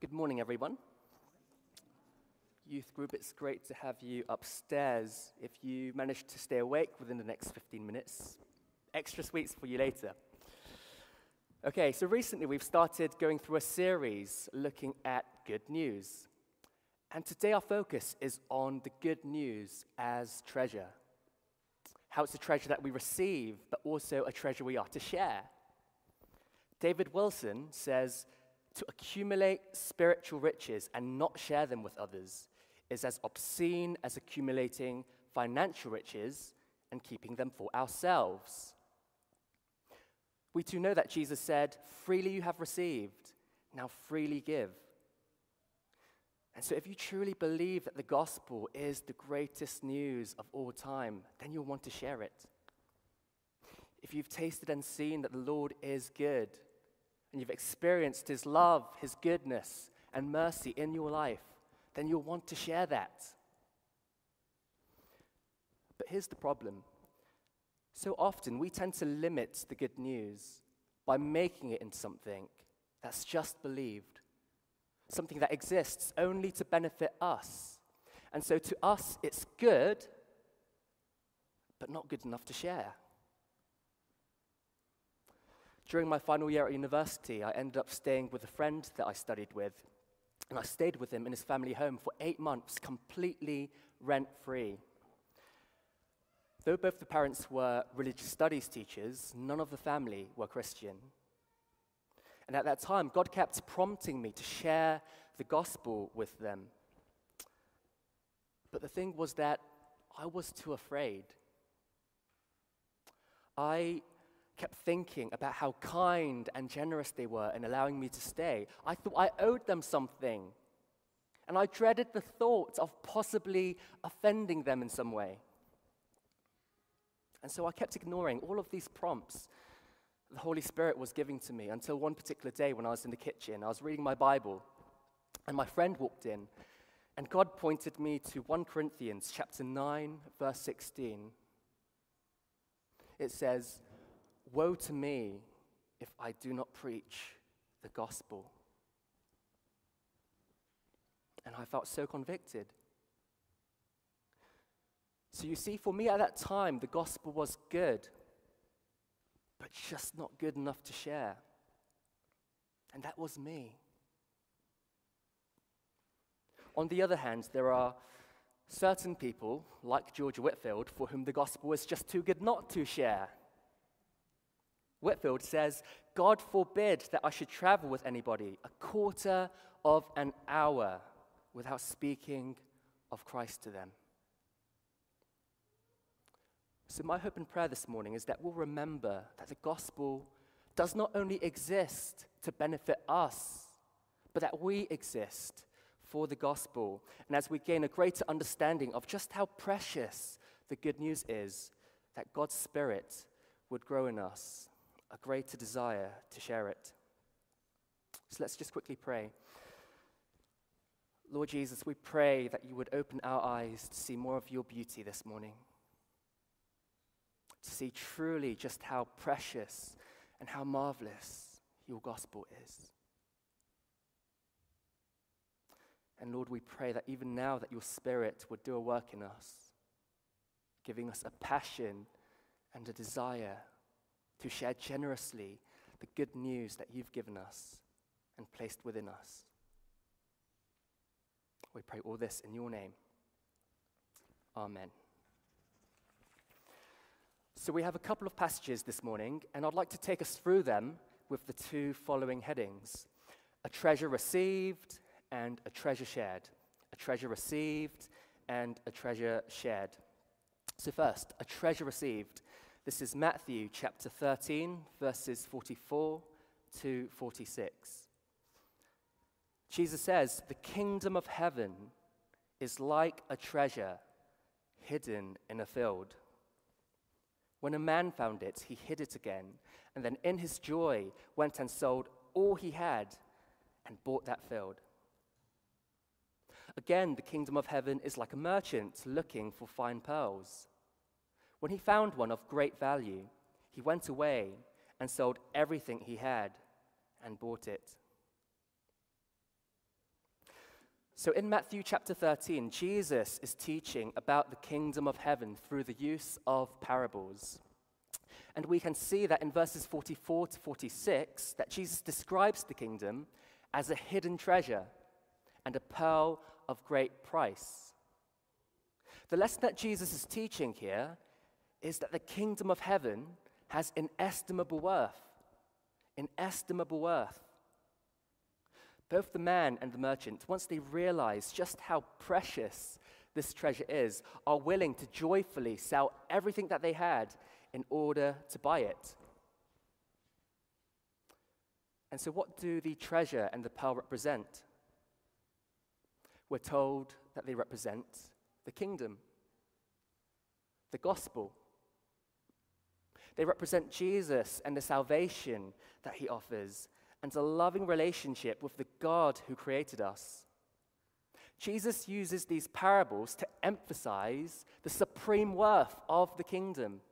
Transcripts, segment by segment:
Good morning, everyone. Youth group, it's great to have you upstairs. If you manage to stay awake within the next 15 minutes, extra sweets for you later. Okay, so recently we've started going through a series looking at good news. And today our focus is on the good news as treasure. How it's a treasure that we receive, but also a treasure we are to share. David Wilson says, to accumulate spiritual riches and not share them with others is as obscene as accumulating financial riches and keeping them for ourselves. We too know that Jesus said, Freely you have received, now freely give. And so, if you truly believe that the gospel is the greatest news of all time, then you'll want to share it. If you've tasted and seen that the Lord is good, and you've experienced His love, His goodness, and mercy in your life, then you'll want to share that. But here's the problem so often we tend to limit the good news by making it into something that's just believed, something that exists only to benefit us. And so to us, it's good, but not good enough to share. During my final year at university, I ended up staying with a friend that I studied with. And I stayed with him in his family home for eight months, completely rent free. Though both the parents were religious studies teachers, none of the family were Christian. And at that time, God kept prompting me to share the gospel with them. But the thing was that I was too afraid. I kept thinking about how kind and generous they were in allowing me to stay. I thought I owed them something. And I dreaded the thought of possibly offending them in some way. And so I kept ignoring all of these prompts the Holy Spirit was giving to me until one particular day when I was in the kitchen. I was reading my Bible, and my friend walked in, and God pointed me to 1 Corinthians chapter 9, verse 16. It says, Woe to me if I do not preach the gospel. And I felt so convicted. So you see, for me at that time, the gospel was good, but just not good enough to share. And that was me. On the other hand, there are certain people, like George Whitefield, for whom the gospel is just too good not to share. Whitefield says, God forbid that I should travel with anybody a quarter of an hour without speaking of Christ to them. So, my hope and prayer this morning is that we'll remember that the gospel does not only exist to benefit us, but that we exist for the gospel. And as we gain a greater understanding of just how precious the good news is, that God's Spirit would grow in us a greater desire to share it. So let's just quickly pray. Lord Jesus, we pray that you would open our eyes to see more of your beauty this morning, to see truly just how precious and how marvelous your gospel is. And Lord, we pray that even now that your spirit would do a work in us, giving us a passion and a desire to share generously the good news that you've given us and placed within us. We pray all this in your name. Amen. So, we have a couple of passages this morning, and I'd like to take us through them with the two following headings a treasure received and a treasure shared. A treasure received and a treasure shared. So, first, a treasure received. This is Matthew chapter 13, verses 44 to 46. Jesus says, The kingdom of heaven is like a treasure hidden in a field. When a man found it, he hid it again, and then in his joy went and sold all he had and bought that field. Again, the kingdom of heaven is like a merchant looking for fine pearls. When he found one of great value, he went away and sold everything he had and bought it. So, in Matthew chapter 13, Jesus is teaching about the kingdom of heaven through the use of parables. And we can see that in verses 44 to 46 that Jesus describes the kingdom as a hidden treasure and a pearl of great price. The lesson that Jesus is teaching here is that the kingdom of heaven has inestimable worth. Inestimable worth. Both the man and the merchant, once they realize just how precious this treasure is, are willing to joyfully sell everything that they had in order to buy it. And so, what do the treasure and the pearl represent? We're told that they represent the kingdom, the gospel. They represent Jesus and the salvation that he offers and a loving relationship with the God who created us. Jesus uses these parables to emphasize the supreme worth of the kingdom.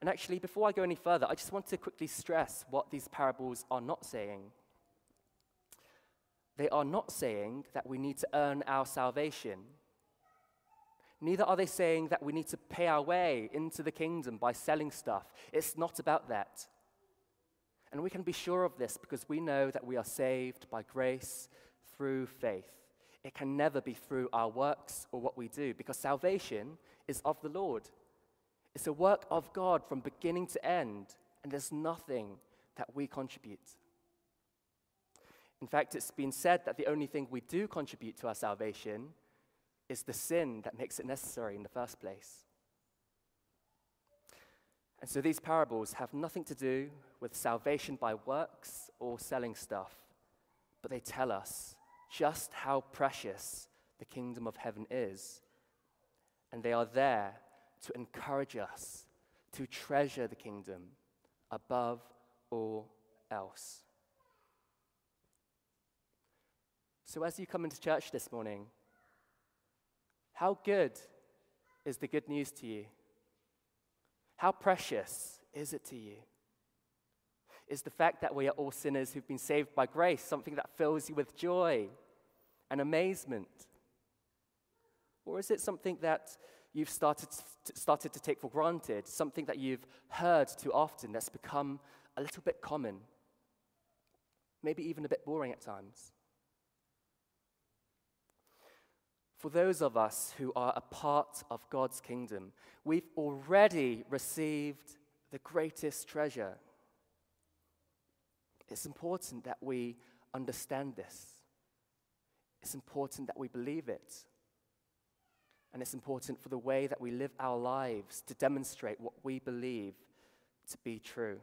And actually, before I go any further, I just want to quickly stress what these parables are not saying. They are not saying that we need to earn our salvation. Neither are they saying that we need to pay our way into the kingdom by selling stuff. It's not about that. And we can be sure of this because we know that we are saved by grace through faith. It can never be through our works or what we do because salvation is of the Lord. It's a work of God from beginning to end, and there's nothing that we contribute. In fact, it's been said that the only thing we do contribute to our salvation is the sin that makes it necessary in the first place. And so these parables have nothing to do with salvation by works or selling stuff, but they tell us just how precious the kingdom of heaven is. And they are there to encourage us to treasure the kingdom above all else. So, as you come into church this morning, how good is the good news to you? How precious is it to you? Is the fact that we are all sinners who've been saved by grace something that fills you with joy and amazement? Or is it something that you've started to, started to take for granted, something that you've heard too often that's become a little bit common, maybe even a bit boring at times? For those of us who are a part of God's kingdom, we've already received the greatest treasure. It's important that we understand this. It's important that we believe it. And it's important for the way that we live our lives to demonstrate what we believe to be true.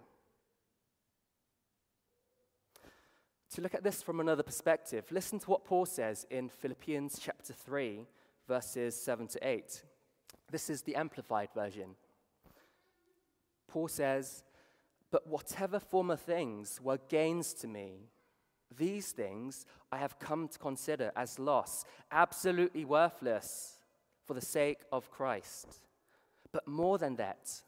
To look at this from another perspective, listen to what Paul says in Philippians chapter 3, verses 7 to 8. This is the Amplified version. Paul says, But whatever former things were gains to me, these things I have come to consider as loss, absolutely worthless for the sake of Christ. But more than that,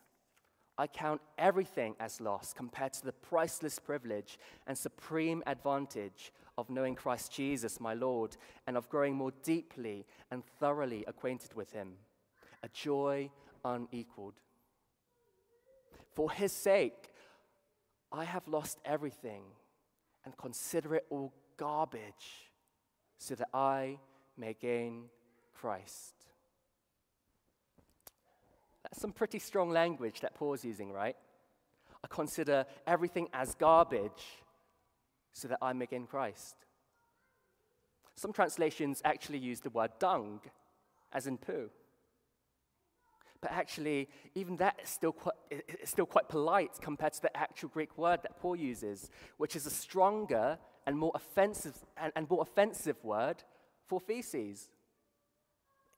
I count everything as loss compared to the priceless privilege and supreme advantage of knowing Christ Jesus, my Lord, and of growing more deeply and thoroughly acquainted with him. A joy unequaled. For his sake, I have lost everything and consider it all garbage so that I may gain Christ some pretty strong language that Paul's using, right? I consider everything as garbage so that I may gain Christ. Some translations actually use the word dung, as in poo. But actually, even that is still quite, still quite polite compared to the actual Greek word that Paul uses, which is a stronger and more offensive, and, and more offensive word for feces.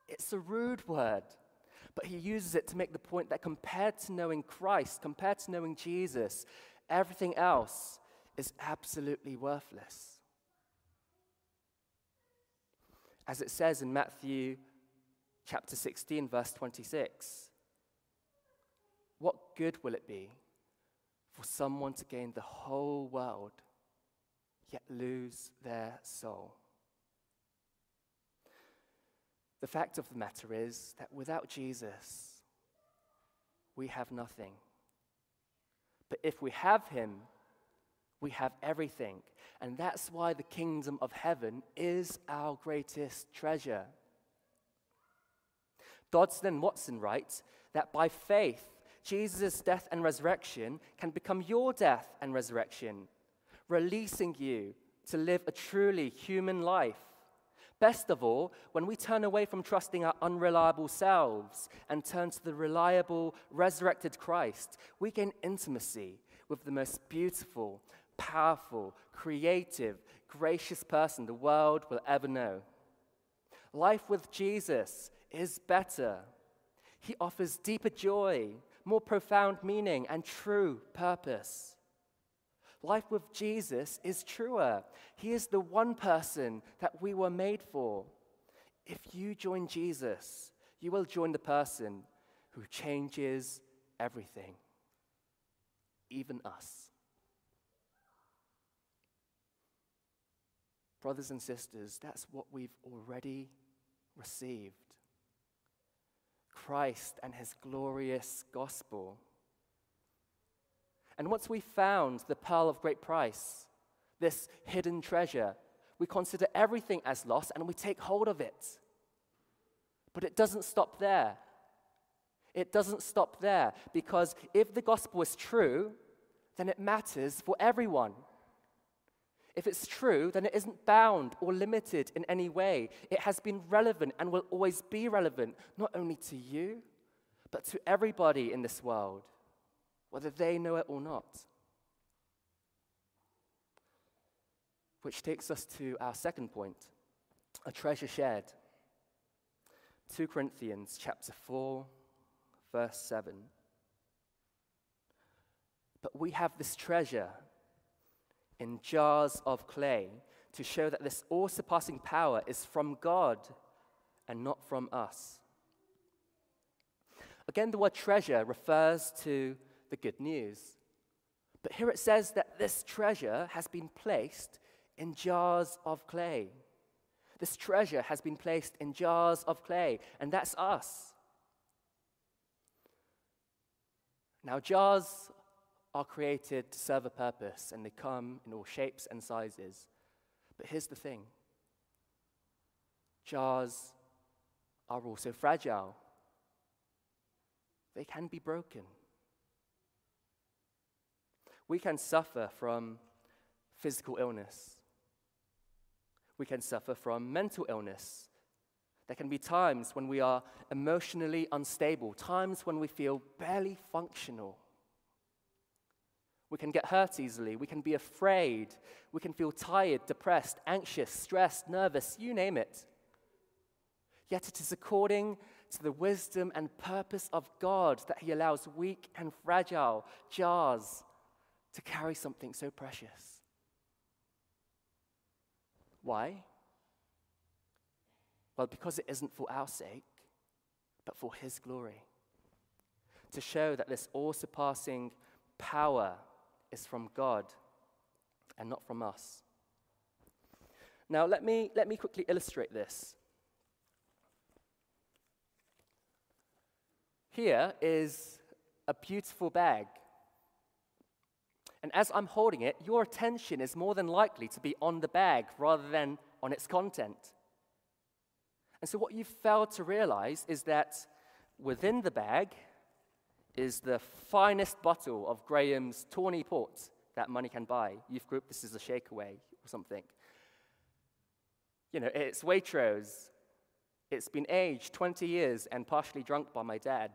It's a rude word. But he uses it to make the point that compared to knowing Christ, compared to knowing Jesus, everything else is absolutely worthless. As it says in Matthew chapter 16, verse 26, what good will it be for someone to gain the whole world yet lose their soul? The fact of the matter is that without Jesus, we have nothing. But if we have him, we have everything. And that's why the kingdom of heaven is our greatest treasure. Dodson Watson writes that by faith, Jesus' death and resurrection can become your death and resurrection, releasing you to live a truly human life Best of all, when we turn away from trusting our unreliable selves and turn to the reliable, resurrected Christ, we gain intimacy with the most beautiful, powerful, creative, gracious person the world will ever know. Life with Jesus is better. He offers deeper joy, more profound meaning, and true purpose. Life with Jesus is truer. He is the one person that we were made for. If you join Jesus, you will join the person who changes everything, even us. Brothers and sisters, that's what we've already received Christ and his glorious gospel. And once we've found the pearl of great price, this hidden treasure, we consider everything as lost and we take hold of it. But it doesn't stop there. It doesn't stop there because if the gospel is true, then it matters for everyone. If it's true, then it isn't bound or limited in any way. It has been relevant and will always be relevant, not only to you, but to everybody in this world whether they know it or not. Which takes us to our second point a treasure shared. 2 Corinthians chapter 4, verse 7. But we have this treasure in jars of clay to show that this all surpassing power is from God and not from us. Again, the word treasure refers to the good news. But here it says that this treasure has been placed in jars of clay. This treasure has been placed in jars of clay, and that's us. Now, jars are created to serve a purpose, and they come in all shapes and sizes. But here's the thing jars are also fragile, they can be broken we can suffer from physical illness. We can suffer from mental illness. There can be times when we are emotionally unstable, times when we feel barely functional. We can get hurt easily. We can be afraid. We can feel tired, depressed, anxious, stressed, nervous, you name it. Yet it is according to the wisdom and purpose of God that He allows weak and fragile jars to carry something so precious. Why? Well, because it isn't for our sake, but for His glory. To show that this all surpassing power is from God and not from us. Now, let me, let me quickly illustrate this. Here is a beautiful bag and as I'm holding it, your attention is more than likely to be on the bag rather than on its content. And so, what you've failed to realize is that within the bag is the finest bottle of Graham's tawny port that money can buy. Youth group, this is a shakeaway or something. You know, it's Waitrose. It's been aged 20 years and partially drunk by my dad.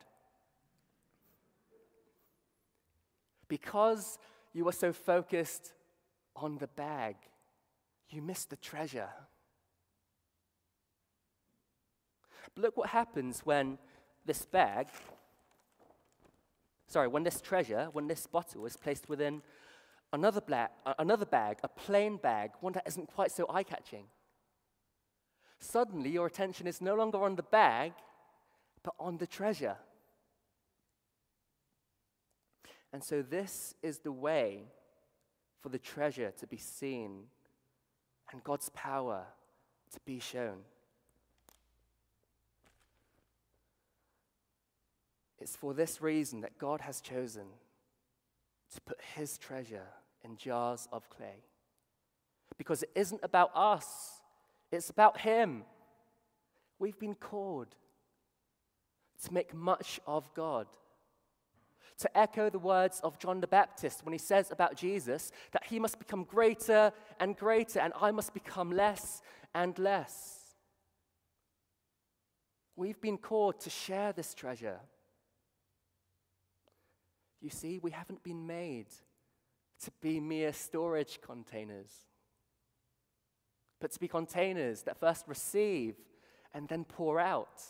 Because you were so focused on the bag, you missed the treasure. But look what happens when this bag, sorry, when this treasure, when this bottle is placed within another, bla- another bag, a plain bag, one that isn't quite so eye catching. Suddenly, your attention is no longer on the bag, but on the treasure. And so, this is the way for the treasure to be seen and God's power to be shown. It's for this reason that God has chosen to put his treasure in jars of clay. Because it isn't about us, it's about him. We've been called to make much of God. To echo the words of John the Baptist when he says about Jesus that he must become greater and greater, and I must become less and less. We've been called to share this treasure. You see, we haven't been made to be mere storage containers, but to be containers that first receive and then pour out.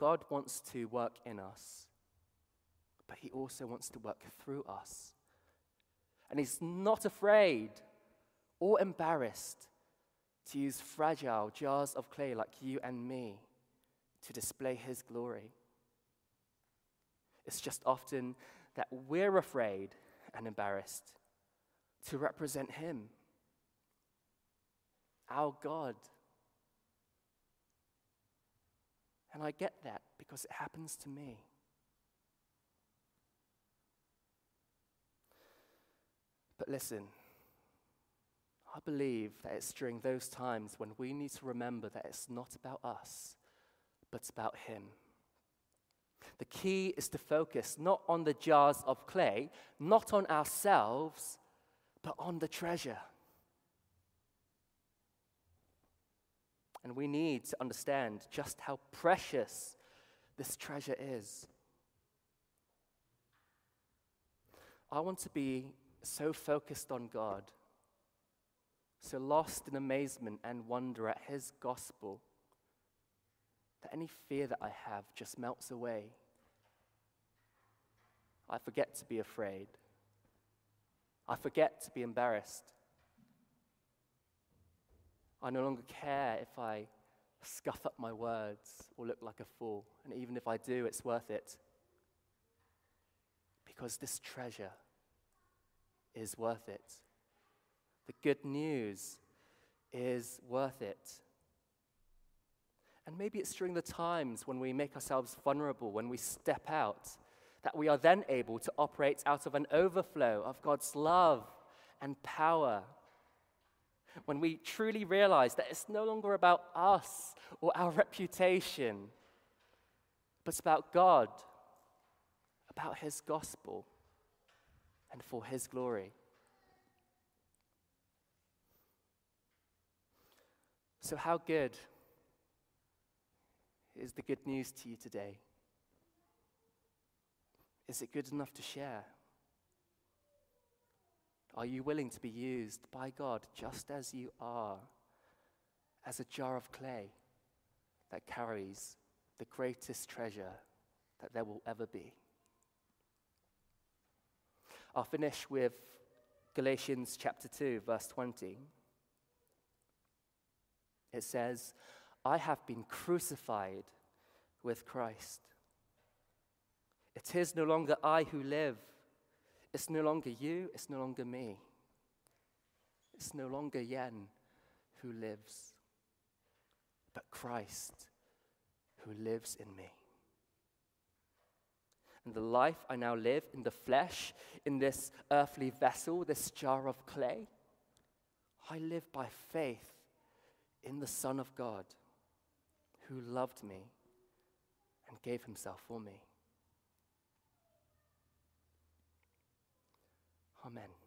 God wants to work in us, but He also wants to work through us. And He's not afraid or embarrassed to use fragile jars of clay like you and me to display His glory. It's just often that we're afraid and embarrassed to represent Him, our God. And I get that because it happens to me. But listen, I believe that it's during those times when we need to remember that it's not about us, but about Him. The key is to focus not on the jars of clay, not on ourselves, but on the treasure. And we need to understand just how precious this treasure is. I want to be so focused on God, so lost in amazement and wonder at His gospel, that any fear that I have just melts away. I forget to be afraid. I forget to be embarrassed. I no longer care if I scuff up my words or look like a fool. And even if I do, it's worth it. Because this treasure is worth it. The good news is worth it. And maybe it's during the times when we make ourselves vulnerable, when we step out, that we are then able to operate out of an overflow of God's love and power when we truly realize that it's no longer about us or our reputation, but it's about God, about His gospel, and for His glory. So, how good is the good news to you today? Is it good enough to share? Are you willing to be used by God just as you are, as a jar of clay that carries the greatest treasure that there will ever be? I'll finish with Galatians chapter 2, verse 20. It says, I have been crucified with Christ. It is no longer I who live it's no longer you, it's no longer me. It's no longer Yen who lives, but Christ who lives in me. And the life I now live in the flesh, in this earthly vessel, this jar of clay, I live by faith in the Son of God who loved me and gave himself for me. Amen.